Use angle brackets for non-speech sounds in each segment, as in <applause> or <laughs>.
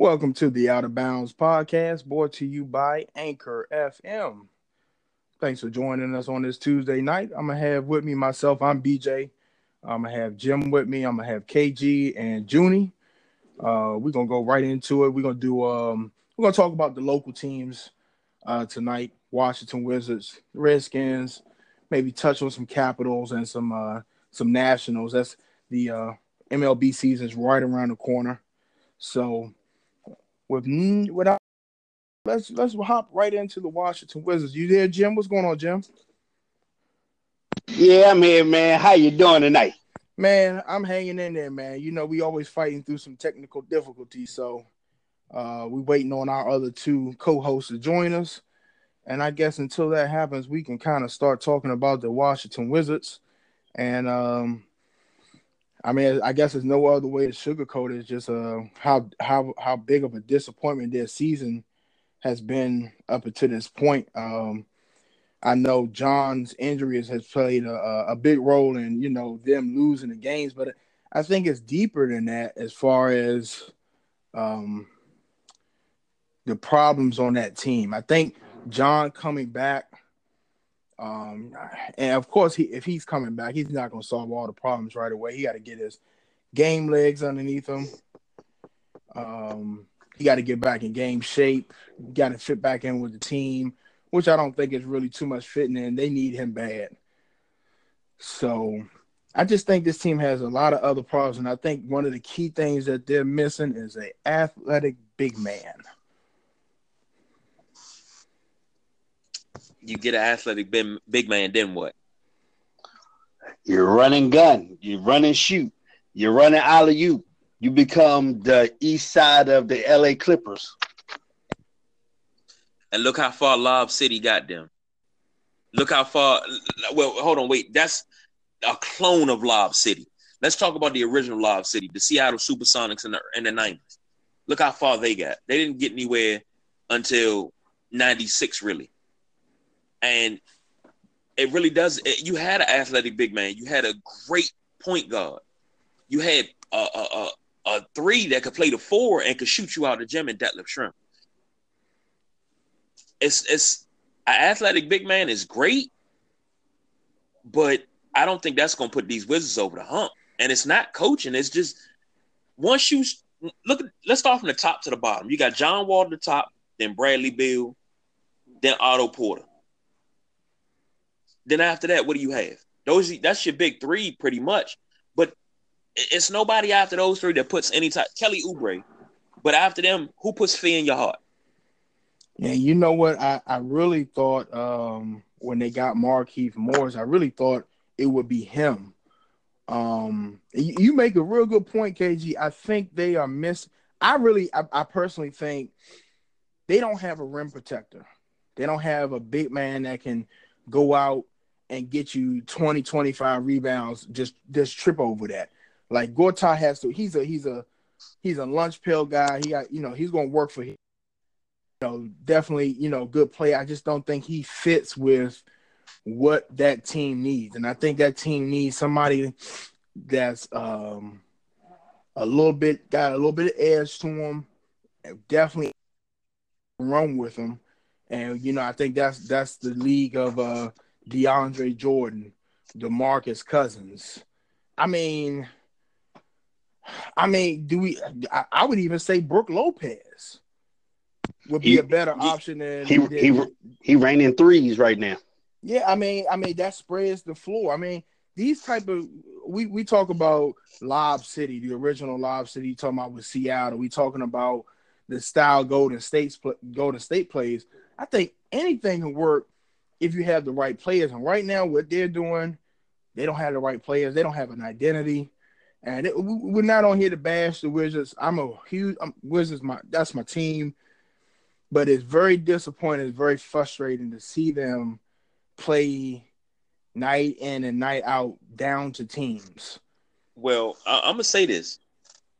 Welcome to the Out of Bounds podcast, brought to you by Anchor FM. Thanks for joining us on this Tuesday night. I'm gonna have with me myself. I'm BJ. I'm gonna have Jim with me. I'm gonna have KG and Junie. Uh, we're gonna go right into it. We're gonna do. Um, we're gonna talk about the local teams uh, tonight: Washington Wizards, Redskins. Maybe touch on some Capitals and some uh, some Nationals. That's the uh, MLB season's right around the corner. So with me without let's let's hop right into the Washington Wizards. You there, Jim? What's going on, Jim? Yeah, I'm here, man. How you doing tonight? Man, I'm hanging in there, man. You know, we always fighting through some technical difficulties, so uh we waiting on our other two co-hosts to join us. And I guess until that happens, we can kind of start talking about the Washington Wizards. And um I mean, I guess there's no other way to sugarcoat it. It's just uh, how how how big of a disappointment their season has been up until this point. Um, I know John's injuries has played a, a big role in you know them losing the games, but I think it's deeper than that as far as um, the problems on that team. I think John coming back um, and of course, he if he's coming back, he's not going to solve all the problems right away. He got to get his game legs underneath him. Um, he got to get back in game shape. Got to fit back in with the team, which I don't think is really too much fitting in. They need him bad. So I just think this team has a lot of other problems, and I think one of the key things that they're missing is a athletic big man. You get an athletic big, man, then what? You're running gun. You run and shoot. You're running alley oop. You You become the east side of the LA Clippers. And look how far Lob City got them. Look how far. Well, hold on, wait. That's a clone of Lob City. Let's talk about the original Lob City, the Seattle Supersonics in the in the nineties. Look how far they got. They didn't get anywhere until ninety six, really and it really does. It, you had an athletic big man. You had a great point guard. You had a, a, a, a three that could play the four and could shoot you out the gym in Detlef Schrempf. It's it's an athletic big man is great, but I don't think that's going to put these Wizards over the hump. And it's not coaching. It's just once you look. Let's start from the top to the bottom. You got John Wall at the top, then Bradley Beal, then Otto Porter. Then after that, what do you have? Those that's your big three, pretty much. But it's nobody after those three that puts any type. Kelly Oubre, but after them, who puts fear in your heart? Yeah, you know what? I I really thought um, when they got Markieff Morris, I really thought it would be him. Um, you, you make a real good point, KG. I think they are miss. I really, I, I personally think they don't have a rim protector. They don't have a big man that can go out and get you 20, 25 rebounds, just just trip over that. Like Gortat has to, he's a he's a he's a lunch pill guy. He got, you know, he's gonna work for him. You know, definitely, you know, good play. I just don't think he fits with what that team needs. And I think that team needs somebody that's um a little bit got a little bit of edge to him. Definitely run with him. And you know, I think that's that's the league of uh DeAndre Jordan, DeMarcus Cousins. I mean, I mean, do we? I, I would even say Brook Lopez would be he, a better he, option than he than, he he raining threes right now. Yeah, I mean, I mean that spreads the floor. I mean, these type of we we talk about Lob City, the original Lob City. Talking about with Seattle, we talking about the style Golden State's Golden State plays. I think anything can work if you have the right players. And right now, what they're doing, they don't have the right players. They don't have an identity. And it, we're not on here to bash the Wizards. I'm a huge I'm, Wizards. My that's my team, but it's very disappointing. It's very frustrating to see them play night in and night out down to teams. Well, I, I'm gonna say this,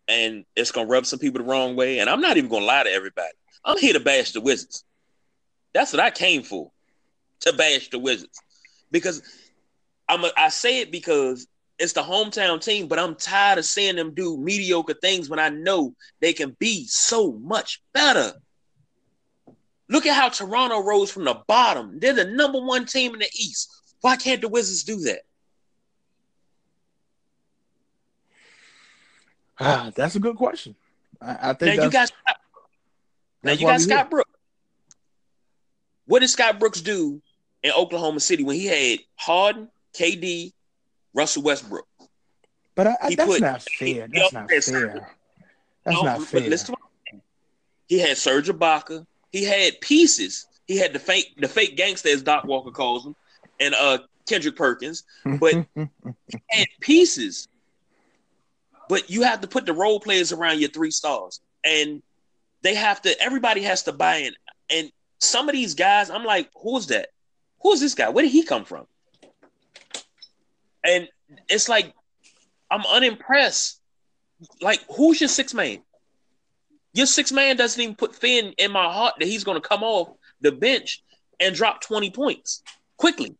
and it's gonna rub some people the wrong way. And I'm not even gonna lie to everybody. I'm here to bash the Wizards. That's what I came for to bash the Wizards because I'm a, I say it because it's the hometown team, but I'm tired of seeing them do mediocre things when I know they can be so much better. Look at how Toronto rose from the bottom. They're the number one team in the East. Why can't the Wizards do that? Ah, that's a good question. I, I think now you got now you got Scott. Brooks. What did Scott Brooks do in Oklahoma City when he had Harden, KD, Russell Westbrook? But I, I, that's put- not fair. That's not fair. That's No, not fair. listen to what He had Serge Ibaka. He had pieces. He had the fake, the fake gangster, as Doc Walker calls him, and uh Kendrick Perkins. but- <laughs> he had pieces. But you have to put the role players around your three stars, and they have to. Everybody has to buy in. And some of these guys, I'm like, who's that? Who's this guy? Where did he come from? And it's like I'm unimpressed. Like, who's your six man? Your six man doesn't even put Finn in my heart that he's going to come off the bench and drop 20 points quickly.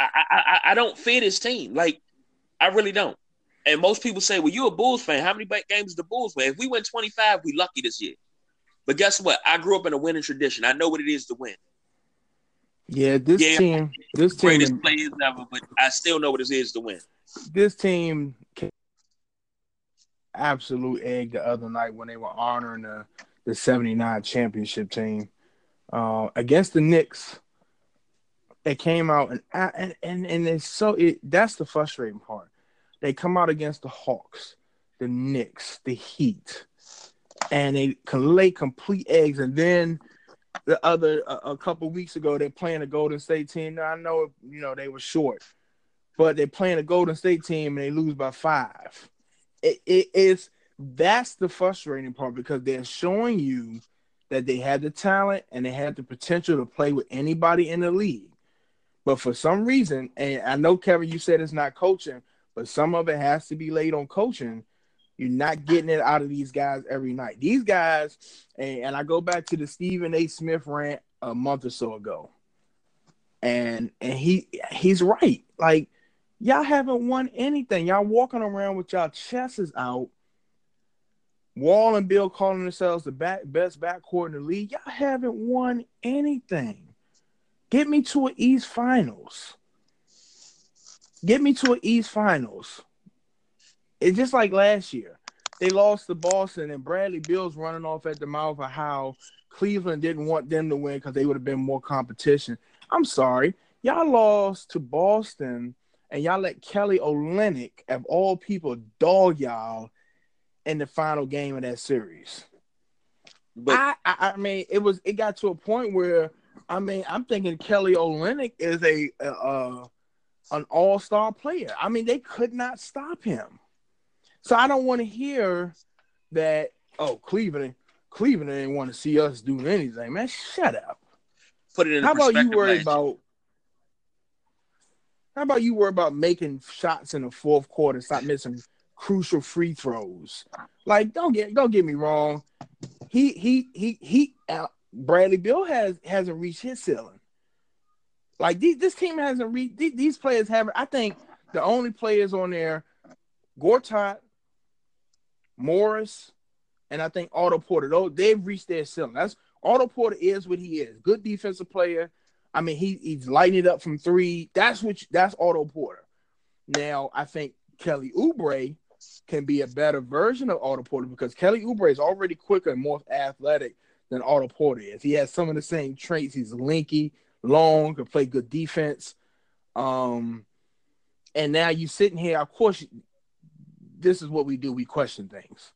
I, I, I- don't fear this team. Like, I really don't. And most people say, well, you're a Bulls fan. How many games the Bulls win? If we win 25, we lucky this year. But guess what? I grew up in a winning tradition. I know what it is to win. yeah, this Yeah. team, this Greatest team, players ever, but I still know what it is to win. this team, absolute egg the other night when they were honoring the the '79 championship team uh, against the Knicks. It came out and and and and it's so it that's the frustrating part. They come out against the Hawks, the Knicks, the Heat, and they can lay complete eggs. And then the other a, a couple weeks ago, they're playing the Golden State team. Now I know you know they were short, but they're playing a Golden State team and they lose by five. It, it is that's the frustrating part because they're showing you that they had the talent and they had the potential to play with anybody in the league. But for some reason, and I know Kevin, you said it's not coaching, but some of it has to be laid on coaching. You're not getting it out of these guys every night. These guys, and, and I go back to the Stephen A. Smith rant a month or so ago, and and he he's right. Like y'all haven't won anything. Y'all walking around with y'all chests out. Wall and Beal calling themselves the back, best backcourt in the league. Y'all haven't won anything. Get me to an East Finals. Get me to an East Finals. It's just like last year. They lost to Boston, and Bradley Beal's running off at the mouth of how Cleveland didn't want them to win because they would have been more competition. I'm sorry. Y'all lost to Boston, and y'all let Kelly Olynyk, of all people, dog y'all in the final game of that series. But I, I, I mean, it was it got to a point where I mean, I'm thinking Kelly Olynyk is a uh, an all star player. I mean, they could not stop him. So I don't want to hear that. Oh, Cleveland, Cleveland didn't want to see us do anything, man. Shut up. put it in How about you worry about? How about you worry about making shots in the fourth quarter, stop missing crucial free throws? Like, don't get don't get me wrong. He he he he. Uh, Bradley Beal has hasn't reached his ceiling. Like these, this team hasn't reached. These, these players haven't. I think the only players on there, Gortat, Morris, and I think Otto Porter. Those they've reached their ceiling. That's Otto Porter is what he is. Good defensive player. I mean, he he's lighting it up from three. That's what that's Otto Porter. Now I think Kelly Oubre can be a better version of Otto Porter because Kelly Oubre is already quicker and more athletic than Otto Porter is. He has some of the same traits. He's linky, long, can play good defense. Um, and now you're sitting here. Of course, this is what we do. We question things.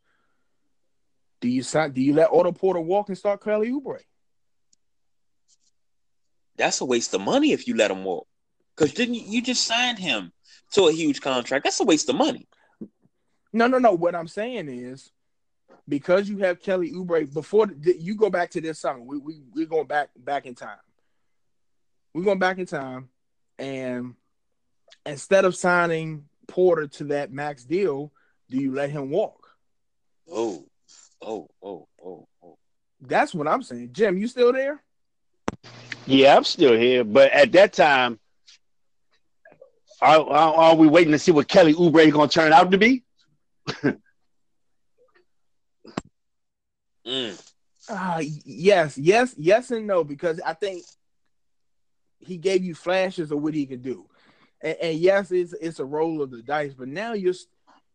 Do you sign? Do you let Otto Porter walk and start Kelly Oubre? That's a waste of money if you let him walk. Because didn't you, you just signed him to a huge contract? That's a waste of money. No, no, no. What I'm saying is because you have Kelly Oubre before the, you go back to this summer. We we we're going back back in time. We're going back in time, and instead of signing Porter to that max deal, do you let him walk? Oh, oh, oh, oh, oh. That's what I'm saying. Jim, you still there? Yeah, I'm still here, but at that time, are, are, are we waiting to see what Kelly Oubre is going to turn out to be? <laughs> mm. uh, yes, yes, yes, and no, because I think he gave you flashes of what he could do. And, and yes, it's it's a roll of the dice, but now you're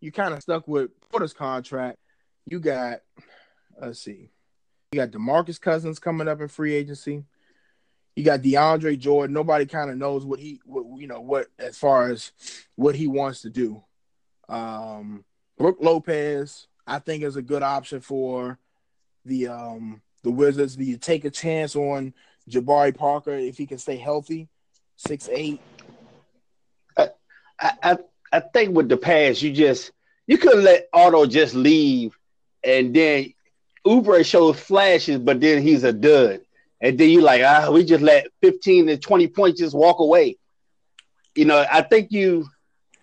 you kind of stuck with Porter's contract. You got let's see, you got Demarcus Cousins coming up in free agency. You got DeAndre Jordan. Nobody kind of knows what he, what, you know, what as far as what he wants to do. Um, Brook Lopez, I think, is a good option for the um the Wizards. Do you take a chance on Jabari Parker if he can stay healthy? Six eight. I, I I think with the pass, you just you couldn't let Otto just leave, and then Oubre shows flashes, but then he's a dud and then you like, ah, we just let 15 to 20 points just walk away. You know, I think you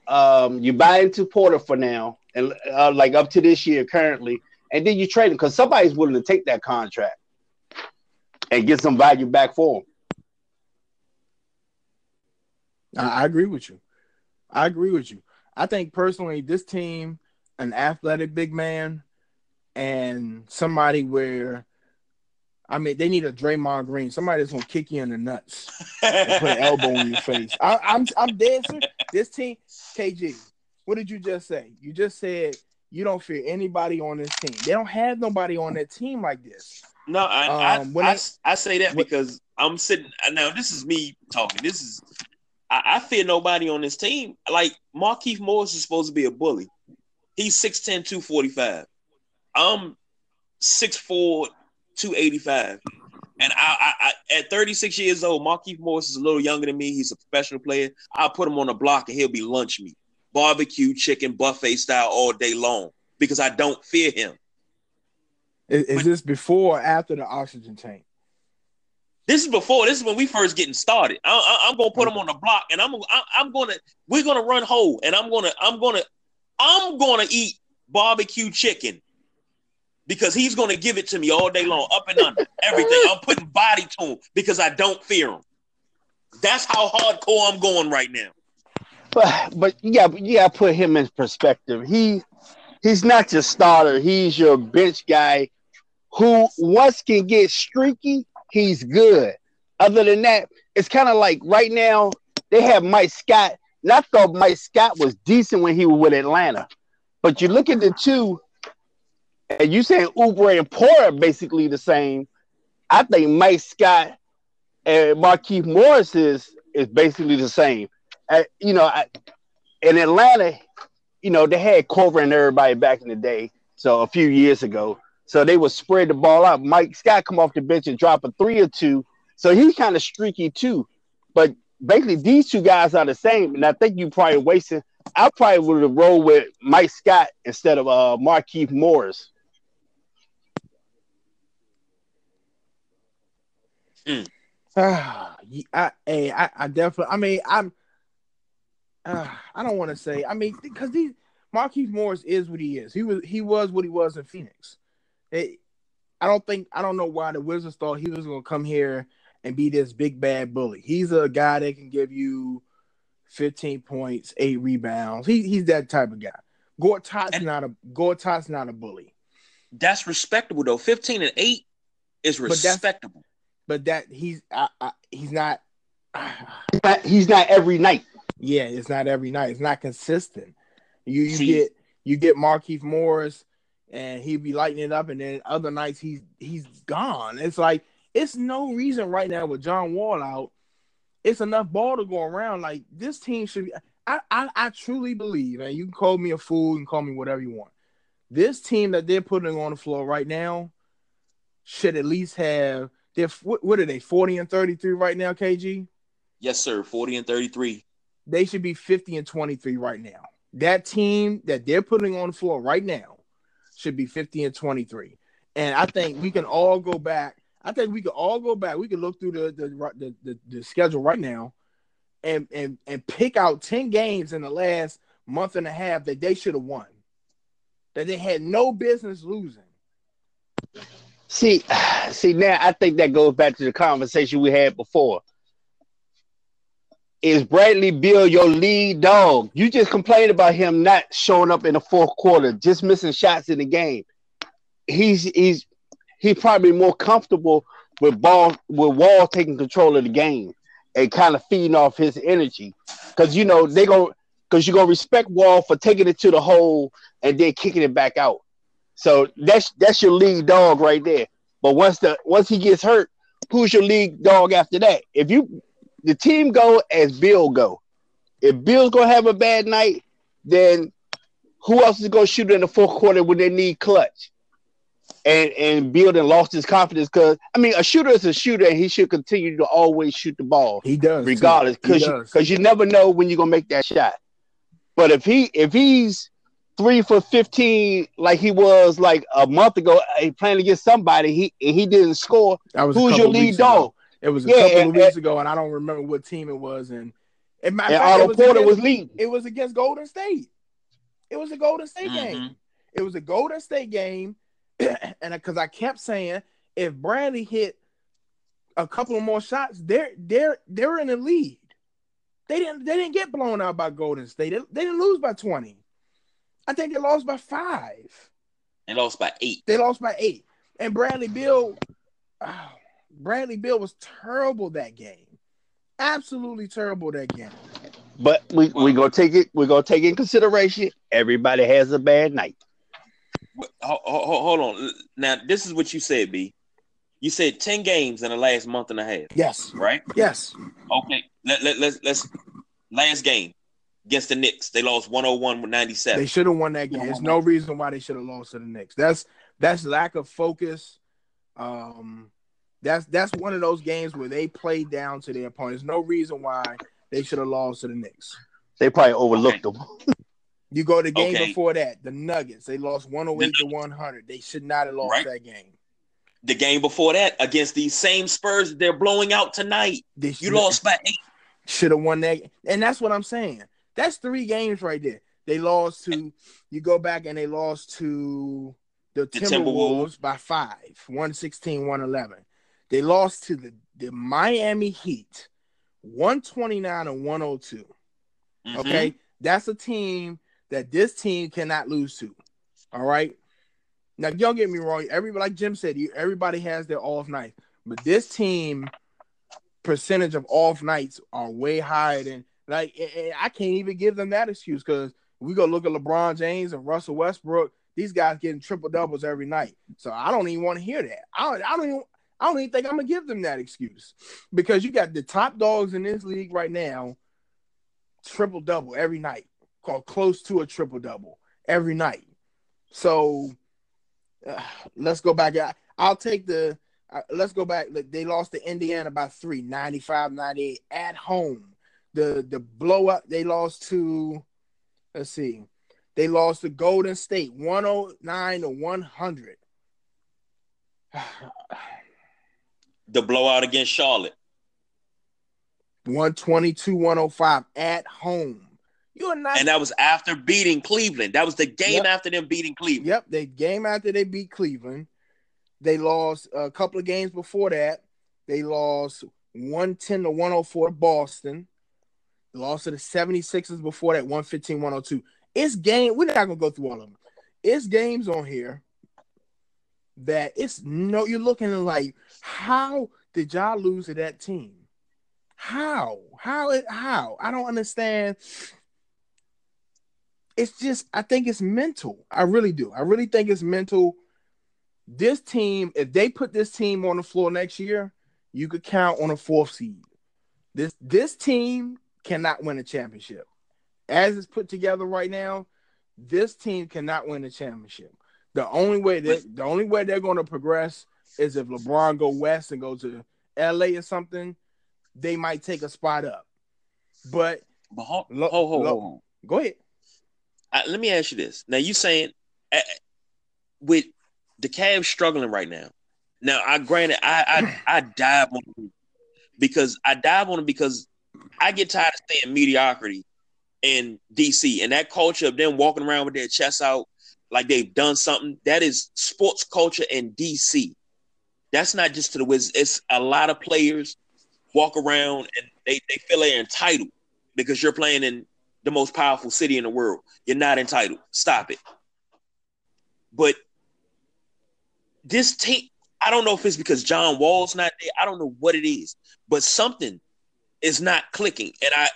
um you buy into Porter for now, and uh, like up to this year currently, and then you trade him because somebody's willing to take that contract and get some value back for him. I agree with you. I agree with you. I think personally, this team, an athletic big man, and somebody where I mean, they need a Draymond Green, somebody that's gonna kick you in the nuts, and put an elbow in your face. I, I'm, I'm dead serious. This team, KG, what did you just say? You just said you don't fear anybody on this team. They don't have nobody on that team like this. No, I um, I, I, I, I, say that because I'm sitting now. This is me talking. This is I, I fear nobody on this team. Like Markieff Morris is supposed to be a bully. He's 6'10", 245. I'm 6'4", 285. And I, I, I, at 36 years old, Markieff Morris is a little younger than me. He's a professional player. I'll put him on a block and he'll be lunch meat, barbecue, chicken, buffet style all day long because I don't fear him. Is, is but, this before or after the oxygen tank? This is before. This is when we first getting started. I, am gonna put him on the block, and I'm I, I'm gonna we're gonna run whole, and I'm gonna I'm gonna I'm gonna eat barbecue chicken because he's going to give it to me all day long, up and under, <laughs> everything. I'm putting body to him because I don't fear him. That's how hardcore I'm going right now. But but yeah, but yeah, put him in perspective. He he's not your starter. He's your bench guy who once can get streaky, he's good. Other than that, it's kind of like right now they have Mike Scott. And I thought Mike Scott was decent when he was with Atlanta. But you look at the two, and you saying Oubre and Porter basically the same. I think Mike Scott and Markieff Morris is is basically the same. You know, I, in Atlanta, you know, they had Korver and everybody back in the day. So a few years ago. So they would spread the ball out. Mike Scott come off the bench and drop a three or two. So he's kind of streaky too. But basically, these two guys are the same. And I think you probably wasting. I probably would have rolled with Mike Scott instead of uh, Markieff Morris. Mm. Uh, I, I, I definitely. I mean, I'm. Uh, I don't want to say. I mean, because these Markieff Morris is what he is. He was. He was what he was in Phoenix. It, I don't think. I don't know why the Wizards thought he was going to come here and be this big bad bully. He's a guy that can give you 15 points, eight rebounds. He, he's that type of guy. Gortat's not a Gortat's not a bully. That's respectable though. 15 and 8 is respectable but that he's I, I, he's not. he's not every night. Yeah, it's not every night. It's not consistent. You you See, get you get Markieff Morris, and he'd be lighting it up, and then other nights he's he's gone. It's like it's no reason right now with John Wall out. It's enough ball to go around. Like this team should be. I, I, I truly believe, and you can call me a fool and call me whatever you want. This team that they're putting on the floor right now should at least have they're what, what are they? Forty and thirty-three right now, KG. Yes, sir. Forty and thirty-three. They should be fifty and twenty-three right now. That team that they're putting on the floor right now should be fifty and twenty-three. And I think we can all go back. I think we can all go back. We can look through the the, the, the, the schedule right now, and and and pick out ten games in the last month and a half that they should have won, that they had no business losing. See, <sighs> see now I think that goes back to the conversation we had before. Is Bradley Beal your lead dog? You just complained about him not showing up in the fourth quarter, just missing shots in the game. He's he's he's probably more comfortable with ball with Wall taking control of the game and kind of feeding off his energy. Cause you know they go because you're gonna respect Wall for taking it to the hole and then kicking it back out. So that's that's your lead dog right there. But once the once he gets hurt, who's your lead dog after that? If you the team go as Beal go. If Beal's gonna have a bad night, then who else is gonna shoot in the fourth quarter when they need clutch? And and Beal then lost his confidence because I mean a shooter is a shooter and he should continue to always shoot the ball. He does regardless because because you, you never know when you're gonna make that shot. But if he if he's three for fifteen like he was like a month ago, uh, he playing against somebody, he he didn't score. Who's your lead dog? It was a yeah, couple and, of weeks and, ago, and I don't remember what team it was. And, and, my, and fact, Otto Porter against, was leading. It was against Golden State. It was a Golden State mm-hmm. game. It was a Golden State game, <clears throat> and because I kept saying if Bradley hit a couple of more shots, they're they're they're in the lead. They didn't they didn't get blown out by Golden State. They, they didn't lose by twenty. I think they lost by five. They lost by eight. They lost by eight. And Bradley Beal, oh, Bradley Beal was terrible that game. Absolutely terrible that game. But we we gonna take it. We're gonna take it in consideration. Everybody has a bad night. Hold on. Now this is what you said, B. You said ten games in the last month and a half. Yes. Right. Yes. Okay. Let, let, let's let's last game against the Knicks. They lost 101 with 97. They should have won that game. There's no reason why they should have lost to the Knicks. That's that's lack of focus. Um, that's that's one of those games where they play down to their opponents. No reason why they should have lost to the Knicks. They probably overlooked okay. them. you go to the game okay. before that, the Nuggets. They lost 108 to 100. They should not have lost right. that game. The game before that against these same Spurs they're blowing out tonight. You lost by eight. Should have won that. And that's what I'm saying. That's three games right there. They lost to you go back and they lost to the, the Timberwolves, Timberwolves by five, 116, 111. They lost to the, the Miami Heat, 129 and 102. Mm-hmm. Okay. That's a team that this team cannot lose to. All right. Now, don't get me wrong. Everybody, like Jim said, everybody has their off night, but this team percentage of off nights are way higher than like. I can't even give them that excuse because we go look at LeBron James and Russell Westbrook. These guys getting triple doubles every night. So I don't even want to hear that. I don't, I don't even. I don't even think I'm gonna give them that excuse because you got the top dogs in this league right now, triple double every night, called close to a triple double every night. So uh, let's go back. I, will take the. Uh, let's go back. They lost to Indiana by three, 95 98 at home. The the blowout they lost to. Let's see, they lost to Golden State 109 to 100. <sighs> <sighs> the blowout against Charlotte. 122 105 at home. You're not And that was after beating Cleveland. That was the game yep. after them beating Cleveland. Yep, the game after they beat Cleveland. They lost a couple of games before that. They lost 110 to 104 to Boston. They lost to the 76ers before that, 115 102. It's game. We're not gonna go through all of them. It's games on here that it's no, you're looking like, how did y'all lose to that team? How? How it how? I don't understand. It's just I think it's mental. I really do. I really think it's mental. This team, if they put this team on the floor next year, you could count on a fourth seed. This this team cannot win a championship. As it's put together right now, this team cannot win a championship. The only way that the only way they're going to progress is if LeBron go west and go to LA or something. They might take a spot up, but but hold, lo- hold, hold, lo- hold go ahead. Let me ask you this. Now you saying uh, with the Cavs struggling right now. Now I granted I I, I dive on them because I dive on them because I get tired of saying mediocrity in DC and that culture of them walking around with their chests out like they've done something. That is sports culture in DC. That's not just to the Wizards. It's a lot of players walk around and they, they feel they're entitled because you're playing in the most powerful city in the world. You're not entitled. Stop it. But this team, I don't know if it's because John Wall's not there. I don't know what it is, but something is not clicking. And I,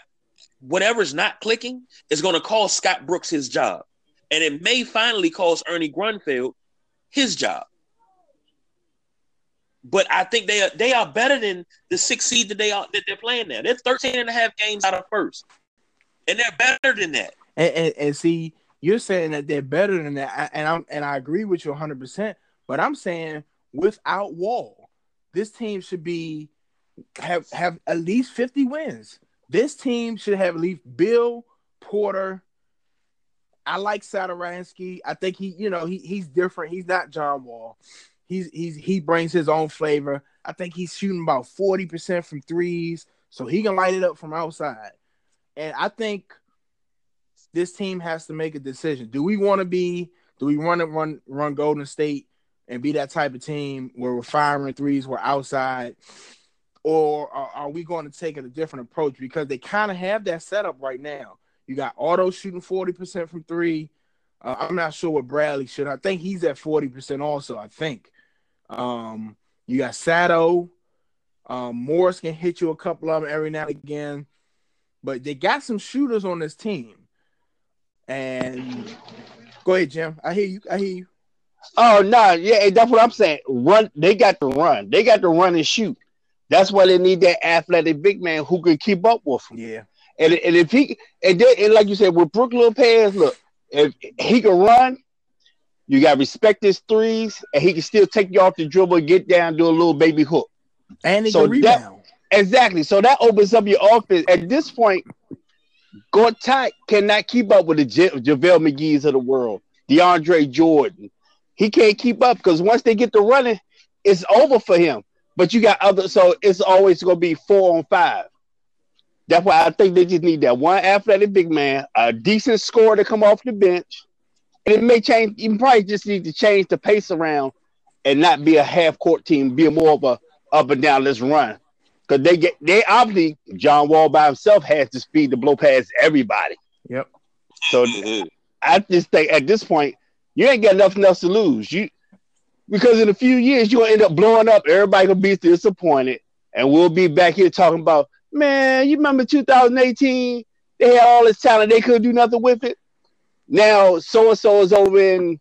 whatever's not clicking is going to cost Scott Brooks his job. And it may finally cost Ernie Grunfeld his job. But I think they are they are better than the six seed that they are that they're playing now. They're 13 and a half games out of first. And they're better than that. And, and, and see, you're saying that they're better than that, and I'm and I agree with you 100. percent But I'm saying without Wall, this team should be have have at least 50 wins. This team should have at least Beal Porter. I like Satoransky. I think he, you know, he he's different. He's not John Wall. He's he's he brings his own flavor. I think he's shooting about 40% from threes, so he can light it up from outside. And I think this team has to make a decision. Do we want to be, do we want to run run Golden State and be that type of team where we're firing threes, we're outside, or are, are we going to take a different approach? Because they kind of have that setup right now. You got Otto shooting 40% from three. Uh, I'm not sure what Bradley should. I think he's at 40% also, I think. Um, you got Sato. Um, Morris can hit you a couple of them every now and again. But they got some shooters on this team. And go ahead, Jim. I hear you. I hear you. Oh no, nah, yeah, that's what I'm saying. Run, they got to run. They got to run and shoot. That's why they need that athletic big man who can keep up with them. Yeah. And, and if he and, then, and like you said with Brook Lopez, look, if he can run, you got to respect his threes, and he can still take you off the dribble, get down, do a little baby hook, and he so can rebound. That, exactly. So that opens up your offense. At this point, Gortat cannot keep up with the J- JaVale McGee's of the world, DeAndre Jordan. He can't keep up because once they get to running, it's over for him. But you got other, so it's always going to be four on five. That's why I think they just need that one athletic big man, a decent scorer to come off the bench. And it may change, you probably just need to change the pace around and not be a half court team, be more of a up and down, let's run. Because they get they obviously John Wall by himself has the speed to blow past everybody. Yep. So I just think at this point, you ain't got nothing else to lose. You because in a few years you're gonna end up blowing up, everybody gonna be disappointed, and we'll be back here talking about, man, you remember 2018? They had all this talent, they couldn't do nothing with it. Now so and so is over in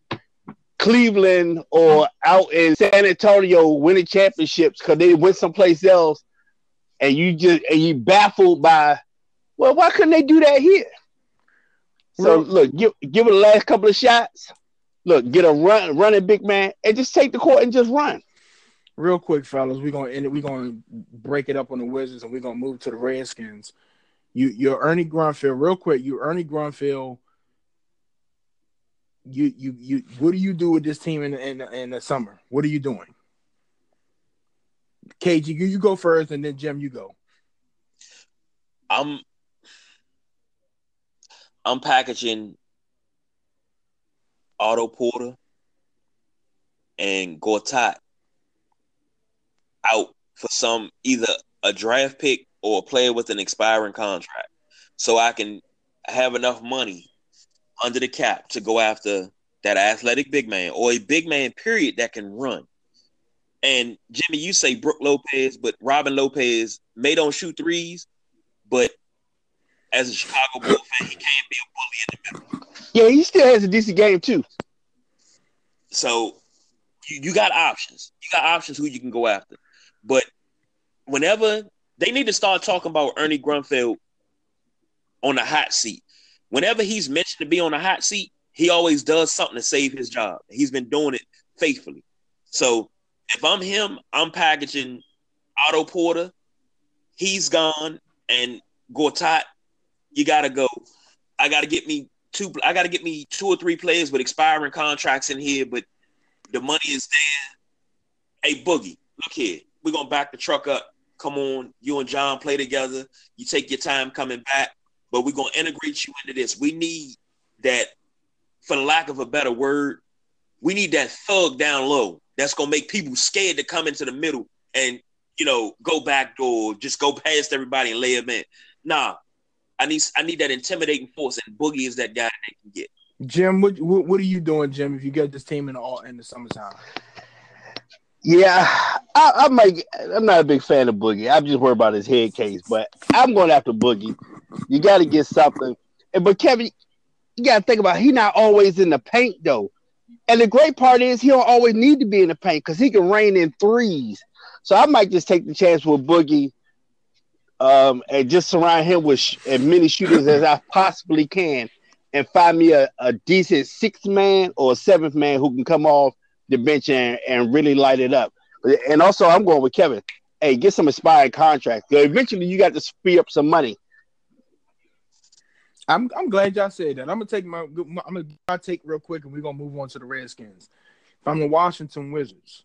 Cleveland or out in San Antonio winning championships because they went someplace else and you just and you baffled by, well, why couldn't they do that here? So look, give give it the last couple of shots. Look, get a run, running big man, and just take the court and just run. Real quick, fellas, we're gonna end it. We're gonna break it up on the Wizards, and we're gonna move to the Redskins. You, you're Ernie Grunfeld. Real quick, you Ernie Grunfeld. You, you, you. What do you do with this team in in, in the summer? What are you doing? KG, you, you go first, and then Jim, you go. I'm I'm packaging Otto Porter and Gortat out for some either a draft pick or a player with an expiring contract, so I can have enough money under the cap to go after that athletic big man or a big man period that can run. And Jimmy, you say Brook Lopez, but Robin Lopez may don't shoot threes, but as a Chicago Bull fan, he can't be a bully in the middle. Yeah, he still has a decent game too. So you, you got options. You got options who you can go after. But whenever they need to start talking about Ernie Grunfeld on the hot seat. Whenever he's mentioned to be on the hot seat, he always does something to save his job. He's been doing it faithfully. So if I'm him, I'm packaging Otto Porter. He's gone, and Gortat, you gotta go. I gotta get me two. I gotta get me two or three players with expiring contracts in here, but the money is there. Hey Boogie, look here. We're gonna back the truck up. Come on, you and John play together. You take your time coming back, but we're gonna integrate you into this. We need that, for lack of a better word, we need that thug down low that's gonna make people scared to come into the middle and you know, go back door, just go past everybody and lay him in. Nah, I need I need that intimidating force, and Boogie is that guy they can get. Jim, what, what what are you doing, Jim? If you get this team in all in the summertime, Yeah, I, I might. I'm not a big fan of Boogie. I'm just worried about his head case, but I'm going after Boogie. You got to get something. But Kevin, you got to think about he not always in the paint though. And the great part is he don't always need to be in the paint because he can rain in threes. So I might just take the chance with Boogie, um, and just surround him with sh- as many shooters as I possibly can, and find me a, a decent sixth man or seventh man who can come off the bench and, and really light it up. And also, I'm going with Kevin. Hey, get some expired contracts. Eventually, you got to speed up some money. I'm I'm glad y'all said that. I'm gonna take my, I'm gonna take real quick, and we're gonna move on to the Redskins. If I'm the Washington Wizards,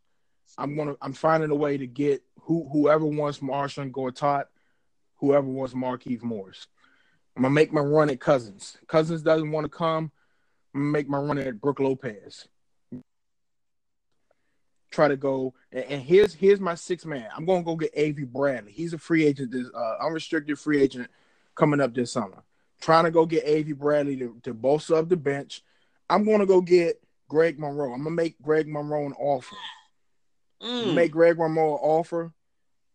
I'm gonna I'm finding a way to get who whoever wants Marshall Gortat, whoever wants Markieff Morris. I'm gonna make my run at Cousins. Cousins doesn't want to come. I'm gonna make my run at Brook Lopez. Try to go and, and here's here's my six man. I'm gonna go get Avery Bradley. He's a free agent, this uh, unrestricted free agent coming up this summer. Trying to go get Avery Bradley to, to bolster up the bench. I'm gonna go get Greg Monroe. I'm gonna make Greg Monroe an offer. Mm. Make Greg Monroe an offer,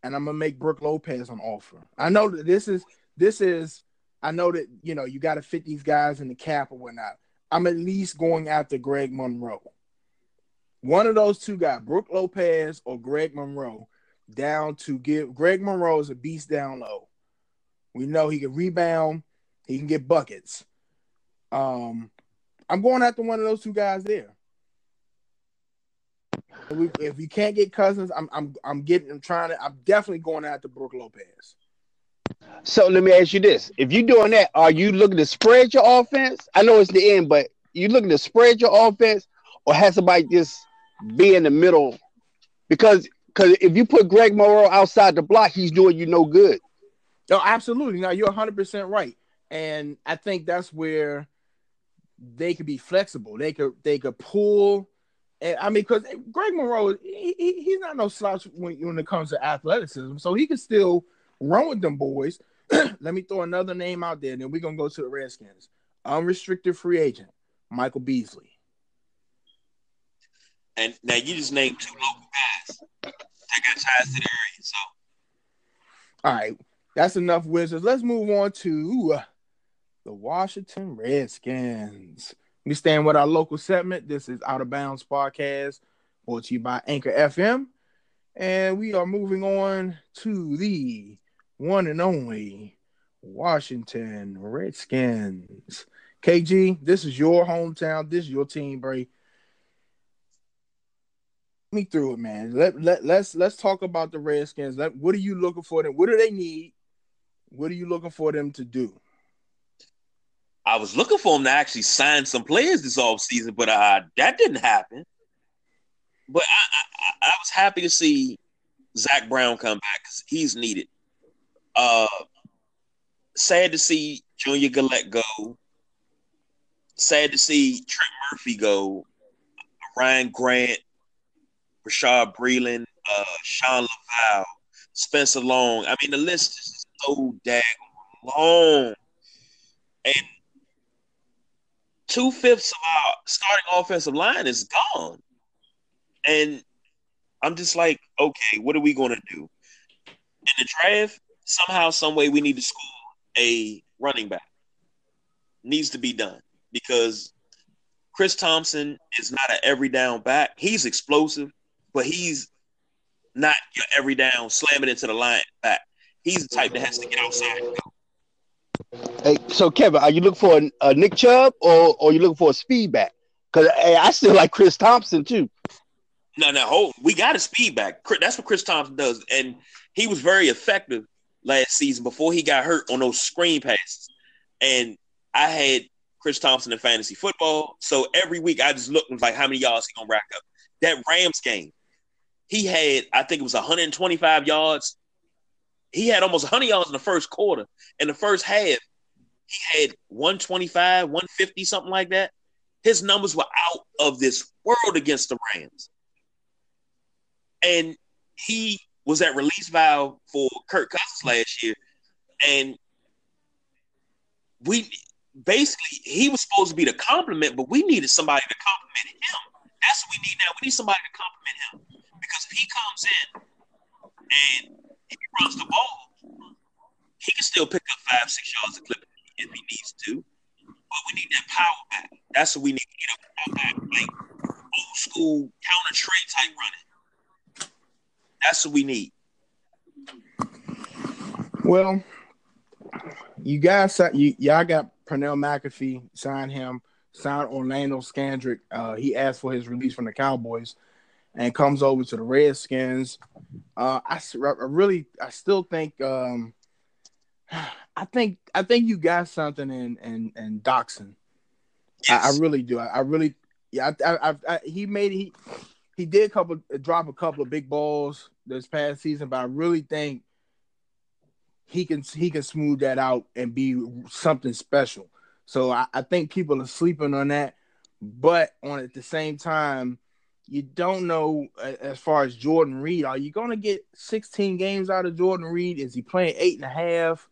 and I'm gonna make Brook Lopez an offer. I know that this is this is I know that you know you got to fit these guys in the cap or whatnot. I'm at least going after Greg Monroe. One of those two guys, Brook Lopez or Greg Monroe, down to give Greg Monroe is a beast down low. We know he can rebound, he can get buckets. Um, I'm going after one of those two guys there. If we, can't get Cousins, I'm I'm I'm getting I'm trying to I'm definitely going after Brook Lopez. So let me ask you this: If you're doing that, are you looking to spread your offense? I know it's the end, but you looking to spread your offense, or have somebody just be in the middle? Because because if you put Greg Monroe outside the block, he's doing you no good. No, absolutely. Now you're 100 percent right, and I think that's where they could be flexible. They could they could pull. And I mean, because Greg Monroe, he, he, he's not no slouch when, when it comes to athleticism, so he can still run with them boys. <clears throat> Let me throw another name out there, and then we're gonna go to the Redskins. Unrestricted free agent, Michael Beasley. And now you just named two local guys that got ties to the area. So All right, that's enough Wizards. Let's move on to the Washington Redskins. We stand with our local segment. This is Out of Bounds Podcast, brought to you by Anchor FM. And we are moving on to the one and only Washington Redskins. KG, this is your hometown. This is your team, Bray. Me through it, man. Let, let, let's let's talk about the Redskins. Let, what are you looking for them? What do they need? What are you looking for them to do? I was looking for them to actually sign some players this offseason, but uh, that didn't happen. But I, I, I was happy to see Zach Brown come back because he's needed. Uh, sad to see Junior Galette go. Sad to see Trent Murphy go. Ryan Grant, Rashad Breeland, uh, Shawn Lauvao, Spencer Long. I mean, the list is so dang long. And two fifths of our starting offensive line is gone. And I'm just like, okay, what are we going to do? In the draft, somehow, some way, we need to score a running back. Needs to be done because Chris Thompson is not an every down back. He's explosive, but he's not your every down slamming into the line back. He's the type that has to get outside. Hey, so Kevin, are you looking for a, a Nick Chubb or or you looking for a speed back? Because hey, I still like Chris Thompson too. No, no, hold. We got a speed back. That's what Chris Thompson does, and he was very effective last season before he got hurt on those screen passes. And I had Chris Thompson in fantasy football, so every week I just looked and was like, how many yards he gonna rack up? That Rams game, he had I think it was 125 yards. He had almost 100 yards in the first quarter. In the first half, he had 125, 150, something like that. His numbers were out of this world against the Rams and he was that release valve for Kirk Cousins last year, and we basically he was supposed to be the compliment, but we needed somebody to compliment him. That's what we need now. We need somebody to compliment him because if he comes in and he runs the ball, he can still pick up five, six yards a clip if he needs to. But we need that power back. That's what we need to get up back, like old school counter trey type running. That's what we need. Well, you guys, you y'all got Pernell McPhee, signed him, signed Orlando Scandrick. Uh, he asked for his release from the Cowboys and comes over to the Redskins. Uh, I, I really, I still think, um, <sighs> I think, I think you got something in in, in Doctson. Yes. I, I, really do. I, I really, yeah. I, I, he made he he did a couple drop a couple of big balls this past season, but I really think he can he can smooth that out and be something special. So I, I think people are sleeping on that, but on at the same time, you don't know as far as Jordan Reed. Are you going to get 16 games out of Jordan Reed? Is he playing eight and a half?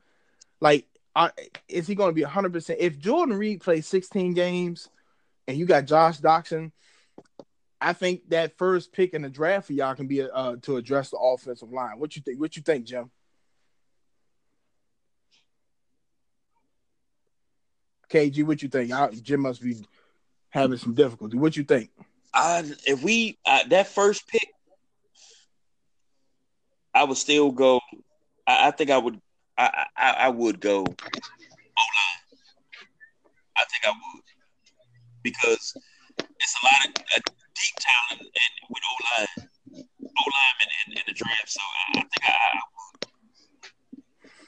Like, are, is he going to be 100? percent If Jordan Reed plays 16 games, and you got Josh Doctson, I think that first pick in the draft for y'all can be uh, to address the offensive line. What you think? What you think, Jim? KG, what you think? I, Jim must be having some difficulty. What you think? Uh, if we uh, that first pick, I would still go. I, I think I would. I, I, I would go O line. I think I would because it's a lot of uh, deep talent and with O line, O lineman in, in, the draft. So I, I think I, I would.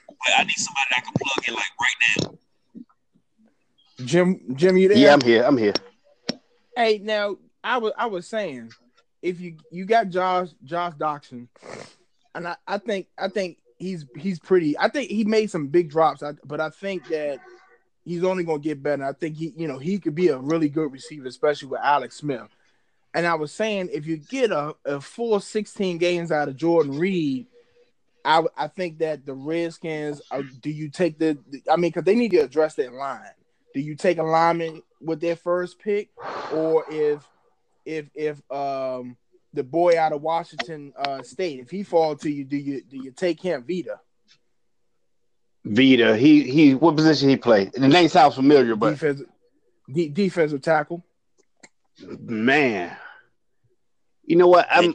But I need somebody that I can plug in like right now. Jim, Jim, you there? Yeah, I'm here. I'm here. Hey, now I was I was saying, if you you got Josh Josh Doctson, and I, I think I think he's he's pretty. I think he made some big drops, but I think that he's only gonna get better. I think he you know he could be a really good receiver, especially with Alex Smith. And I was saying, if you get a, a full 16 games out of Jordan Reed, I I think that the Redskins. Are, do you take the? I mean, because they need to address that line do you take a lineman with their first pick, or if if if um the boy out of Washington uh, State, if he fall to you, do you do you take him, Vita? Vita, he he, what position he play? The name sounds familiar, but defensive, de- defensive tackle. Man, you know what? I'm. You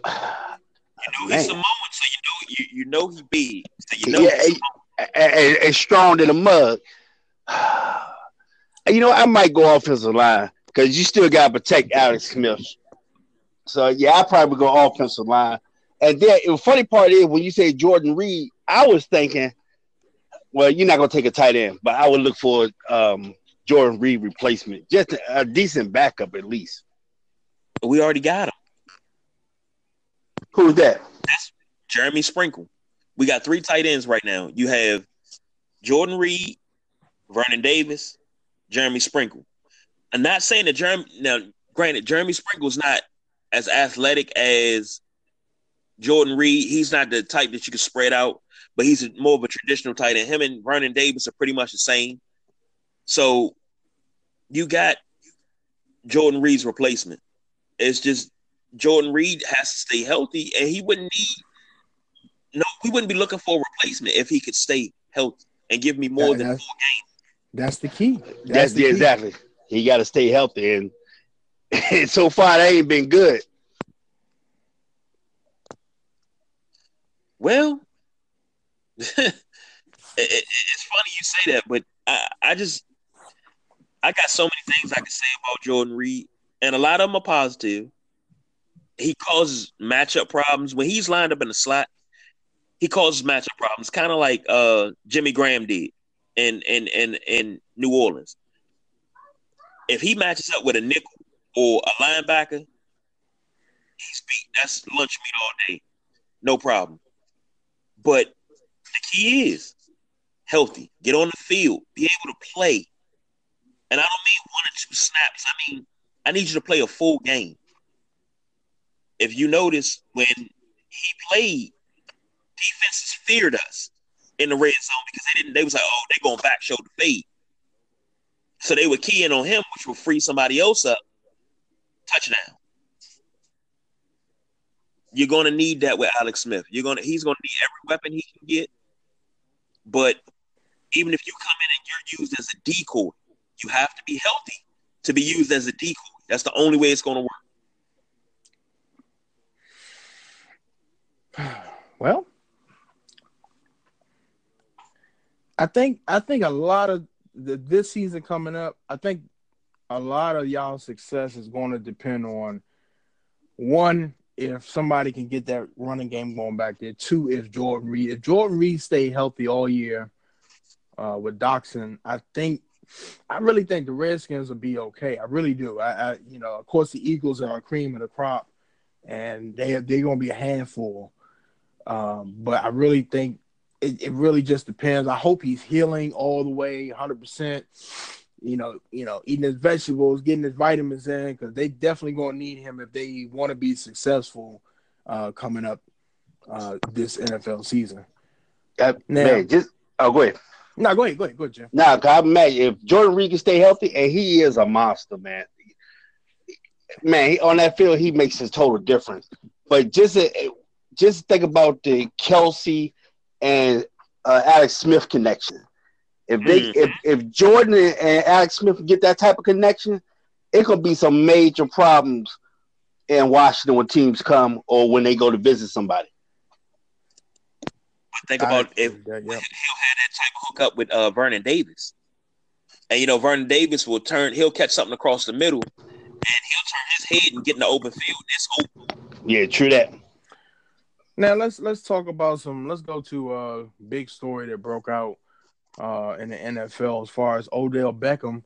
know he's Samoan, so you know you, you know he big, so you know yeah, and, and strong in the mug. <sighs> you know, I might go offensive line because you still got to protect <laughs> Alex Smith. So yeah, I probably go offensive line. And then the funny part is when you say Jordan Reed, I was thinking, well, you're not gonna take a tight end, but I would look for um, Jordan Reed replacement, just a, a, decent backup at least. We already got him. Who's that? That's Jeremy Sprinkle. We got three tight ends right now. You have Jordan Reed, Vernon Davis, Jeremy Sprinkle. I'm not saying that Jeremy now, granted, Jeremy Sprinkle's not as athletic as Jordan Reed. He's not the type that you can spread out, but he's more of a traditional tight end. Him and Vernon Davis are pretty much the same. So you got Jordan Reed's replacement. It's just Jordan Reed has to stay healthy, and he wouldn't need no, we wouldn't be looking for a replacement if he could stay healthy and give me more than four games. That's the key. That's, That's the, key. exactly. He got to stay healthy, and, <laughs> and so far they ain't been good. Well, <laughs> it, it's funny you say that, but I, I just I got so many things I can say about Jordan Reed, and a lot of them are positive. He causes matchup problems when he's lined up in the slot. He causes matchup problems, kind of like uh, Jimmy Graham did in in in in New Orleans. If he matches up with a nickel or a linebacker, he's beat. That's lunch meat all day, no problem. But the key is healthy, get on the field, be able to play. And I don't mean one or two snaps. I mean, I need you to play a full game. If you notice when he played defenses feared us in the red zone because they didn't. They was like, oh, they going back show the fade. So they were keying on him, which would free somebody else up. Touchdown. You're going to need that with Alex Smith. You're to. He's going to need every weapon he can get. But even if you come in and you're used as a decoy, you have to be healthy to be used as a decoy. That's the only way it's going to work. <sighs> Well, I think I think a lot of the, this season coming up, I think a lot of y'all's success is going to depend on one if somebody can get that running game going back there. Two, if Jordan Reed, if Jordan Reed stay healthy all year uh, with Doctson, I think I really think the Redskins will be okay. I really do. I, I you know, of course, the Eagles are a cream of the crop, and they they're to be a handful. Um, but I really think it, it really just depends. I hope he's healing all the way, hundred percent. You know, you know, eating his vegetables, getting his vitamins in, because they definitely going to need him if they want to be successful uh, coming up uh, this NFL season. Uh, now, man, just oh, go ahead. No, go ahead, go ahead, go ahead, Jim. Nah, cause I'm mad. If Jordan Reed can stay healthy, and he is a monster, man. Man, he, on that field, he makes a total difference. But just uh, just think about the Kelce and uh, Alex Smith connection. If they mm-hmm. if, if Jordan and Alex Smith get that type of connection, it could be some major problems in Washington when teams come or when they go to visit somebody. I Think about if that, yep. he'll have that type of hookup with uh, Vernon Davis, and you know Vernon Davis will turn, he'll catch something across the middle, and he'll turn his head and get in the open field. It's open. Yeah, true that. Now let's let's talk about some. Let's go to a big story that broke out uh, in the NFL as far as Odell Beckham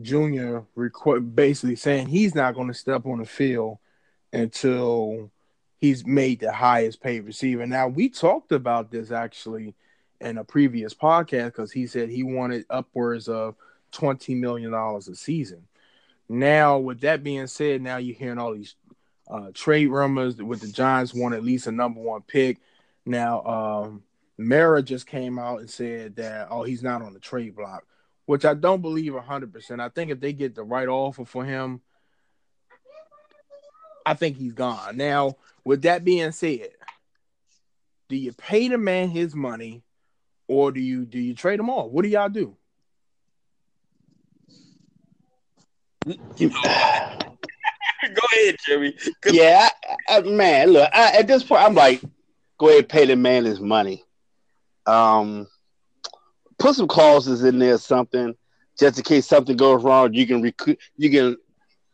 Jr. Requ- basically saying he's not going to step on the field until he's made the highest paid receiver. Now we talked about this actually in a previous podcast because he said he wanted upwards of twenty million dollars a season. Now, with that being said, now you're hearing all these uh, trade rumors with the Giants want at least a number one pick. Now, um, Mara just came out and said that oh he's not on the trade block, which I don't believe hundred percent. I think if they get the right offer for him, I think he's gone. Now, with that being said, do you pay the man his money, or do you do you trade him off? What do y'all do? <laughs> go ahead, Jimmy. Yeah, I, I, man. Look, I, at this point, I'm like, go ahead, pay the man his money. Um, put some clauses in there, something, just in case something goes wrong. You can recoup. You can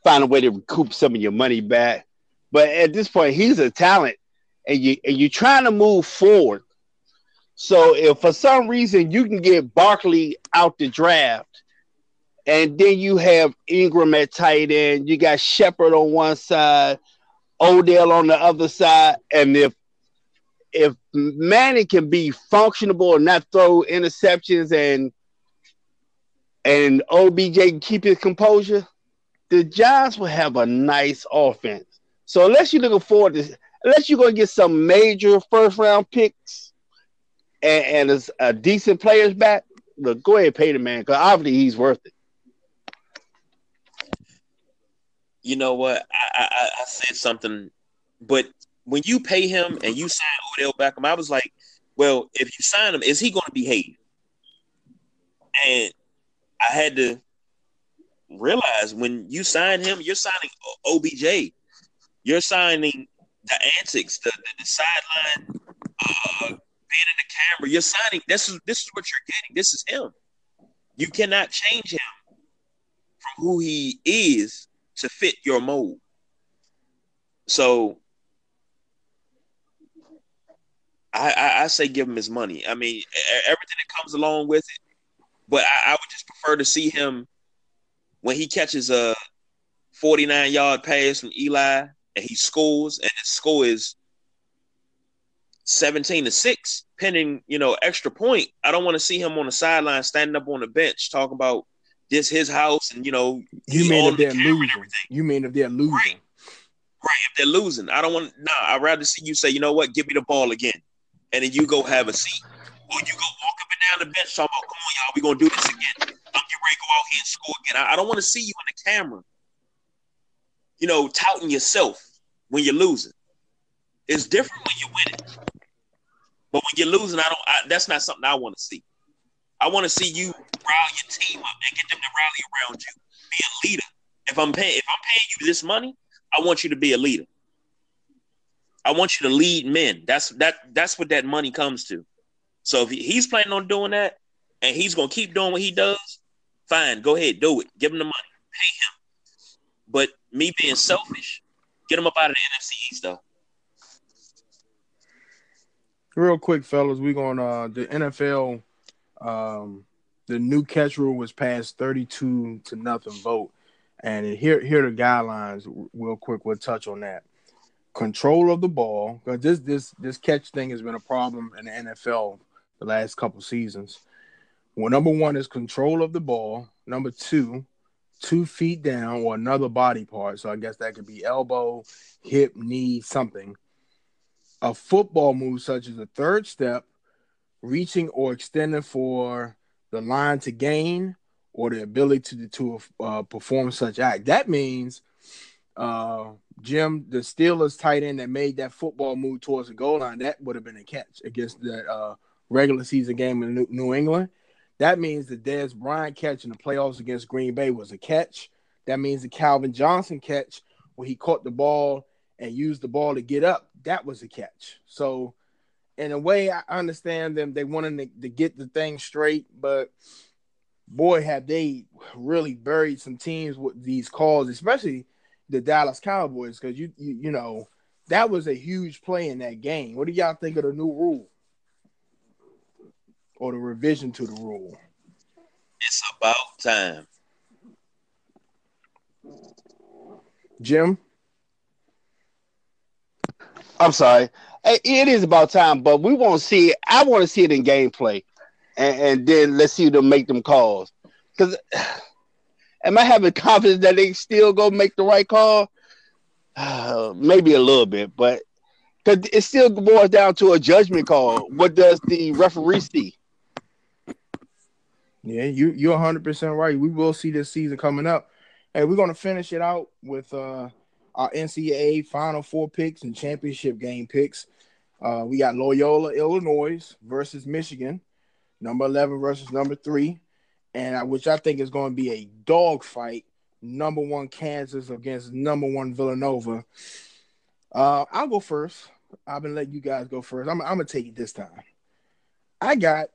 find a way to recoup some of your money back. But at this point, he's a talent, and you and you're trying to move forward. So if for some reason you can get Barkley out the draft and then you have Ingram at tight end. You got Shepard on one side, Odell on the other side. And if if Manning can be functional and not throw interceptions and and OBJ can keep his composure, the Giants will have a nice offense. So unless you're looking forward to unless you're gonna get some major first round picks and, and a, a decent players back, look, go ahead and pay the man because obviously he's worth it. You know what? I, I, I said something, but when you pay him and you sign Odell Beckham, I was like, well, if you sign him, is he going to behave? And I had to realize when you sign him, you're signing OBJ. You're signing the antics, the, the, the sideline, uh, being in the camera. You're signing. This is this is what you're getting. This is him. You cannot change him from who he is to fit your mold. So I, I, I, say give him his money. I mean, everything that comes along with it. But I, I would just prefer to see him when he catches a 49 yard pass from Eli and he scores, and his score is 17 to 6, pending, you know, extra point. I don't want to see him on the sideline standing up on the bench talking about this his house, and you know, you mean if they're the losing? You mean if they're losing? Right. right. If they're losing, I don't want. Nah, I'd rather see you say, you know what, give me the ball again. and then you go have a seat, or you go walk up and down the bench talking about, "Come on, y'all, we're gonna do this again. I'm getting ready to go out here and score again." I, I don't want to see you on the camera, you know, touting yourself when you're losing. It's different when you're winning, but when you're losing, I don't. I, that's not something I want to see. I want to see you rile your team up and get them to rally around you. Be a leader. If I'm paying, if I'm paying you this money, I want you to be a leader. I want you to lead men. That's that. That's what that money comes to. So if he's planning on doing that, and he's gonna keep doing what he does, fine. Go ahead, do it. Give him the money. Pay him. But me being selfish, get him up out of the NFC East though. Real quick, fellas, we're going uh the NFL um the new catch rule was passed 32 to nothing vote. And here here are the guidelines real quick. We'll touch on that. Control of the ball, this this this catch thing has been a problem in the NFL the last couple seasons. Well, number one is control of the ball. Number two, two feet down or another body part. So I guess that could be elbow, hip, knee, something. A football move such as a third step, reaching or extending for the line to gain, or the ability to to uh, perform such act. That means, uh, Jim, the Steelers tight end that made that football move towards the goal line, that would have been a catch against that uh, regular season game in New, New England. That means the Dez Bryant catch in the playoffs against Green Bay was a catch. That means the Calvin Johnson catch where he caught the ball and used the ball to get up, that was a catch. So, in a way, I understand them. They wanted to, to get the thing straight, but boy, have they really buried some teams with these calls, especially the Dallas Cowboys, because you, you you know that was a huge play in that game. What do y'all think of the new rule or the revision to the rule? It's about time. Jim, I'm sorry. It is about time, but we want to see it. I want to see it in gameplay and, and then let's see them make them calls. Because <sighs> am I having <laughs> confidence that they still go make the right call? Uh, <sighs> maybe a little bit, but because it still boils down to a judgment call. What does the referee see? Yeah, you you're 100 percent right. We will see this season coming up. Hey, we're gonna finish it out with uh, our NCAA Final Four picks and championship game picks. Uh, we got Loyola, Illinois versus Michigan number 11 versus number three, and I, which I think is going to be a dogfight. Number one Kansas against number one Villanova. Uh, I'll go first. I've been letting you guys go first. I'm, I'm gonna take it this time. I got.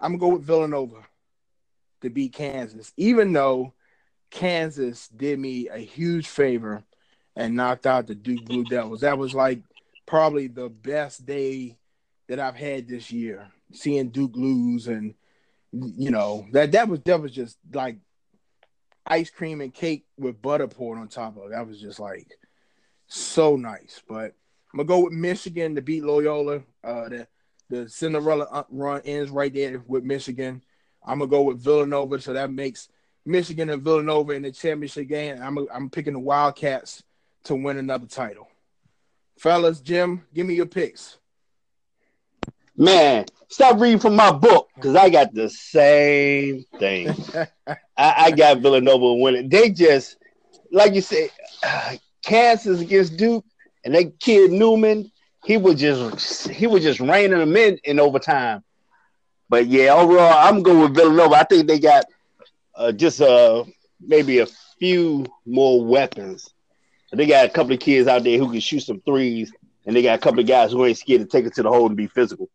I'm gonna go with Villanova to beat Kansas, even though Kansas did me a huge favor and knocked out the Duke Blue Devils. That was like probably the best day that I've had this year, seeing Duke lose, and you know that that was that was just like ice cream and cake with butter poured on top of it. That was just like so nice. But I'm gonna go with Michigan to beat Loyola. Uh, the the Cinderella uh, run ends right there with Michigan. I'm gonna go with Villanova, so that makes Michigan and Villanova in the championship game. I'm a, I'm picking the Wildcats to win another title. Fellas, Jim, give me your picks. Man, stop reading from my book because I got the same thing. <laughs> I, I, got Villanova winning. They just, like you said, uh, <sighs> Kansas against Duke, and that kid Newman, he was just he was just reining them in in overtime. But yeah, overall, I'm going with Villanova. I think they got uh, just uh maybe a few more weapons. They got a couple of kids out there who can shoot some threes, and they got a couple of guys who ain't scared to take it to the hole and be physical.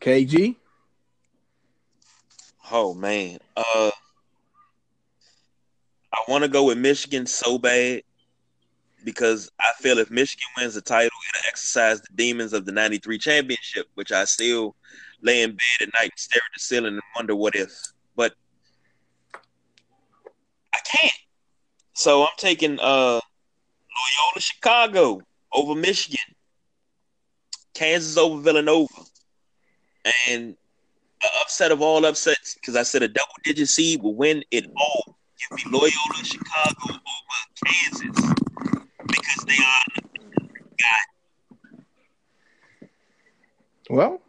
KG. Oh man, uh, I want to go with Michigan so bad because I feel if Michigan wins the title, it'll exercise the demons of the '93 championship, which I still lay in bed at night and stare at the ceiling and wonder what if. But I can't. So I'm taking uh Loyola Chicago over Michigan, Kansas over Villanova and the upset of all upsets, because I said a double digit seed will win it all. Give me Loyola Chicago over Kansas because they are Well,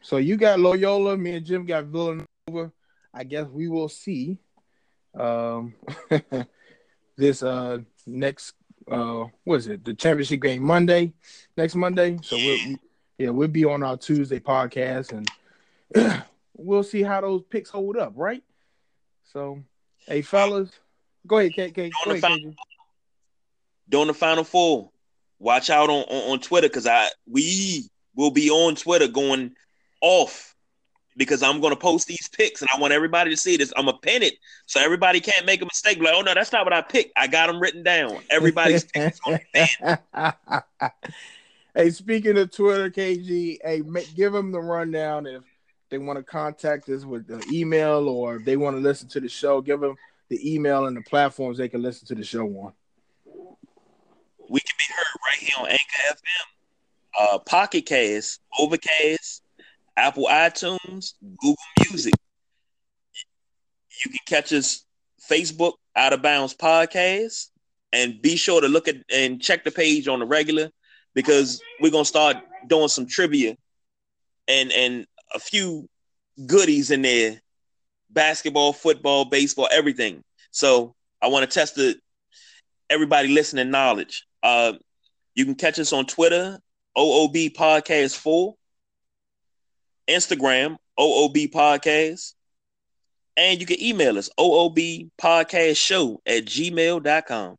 so you got Loyola, me and Jim got Villanova. I guess we will see um, <laughs> this uh, next uh, what is it? The championship game Monday, next Monday. So we'll, yeah, we'll be on our Tuesday podcast and <clears throat> we'll see how those picks hold up, right? So, hey fellas, go ahead, K. K. Go ahead, final, During the final four, watch out on, on, on Twitter because I we will be on Twitter going off because I'm going to post these picks and I want everybody to see this. I'm to pin it so everybody can't make a mistake. Like, oh no, that's not what I picked. I got them written down. Everybody's <laughs> <laughs> Hey, speaking of Twitter, KG, hey, make, give them the rundown if they want to contact us with the email or if they want to listen to the show. Give them the email and the platforms they can listen to the show on. We can be heard right here on Anchor FM, uh, Pocket Cast, Overcast, Apple iTunes, Google Music. You can catch us Facebook Out of Bounds Podcast, and be sure to look at and check the page on the regular because we're gonna start doing some trivia and and a few goodies in there, basketball, football, baseball, everything. So I want to test the everybody listening knowledge. Uh, you can catch us on Twitter, OOB Podcast 4. Instagram, OOB Podcast. And you can email us, OOB Podcast Show at gmail.com.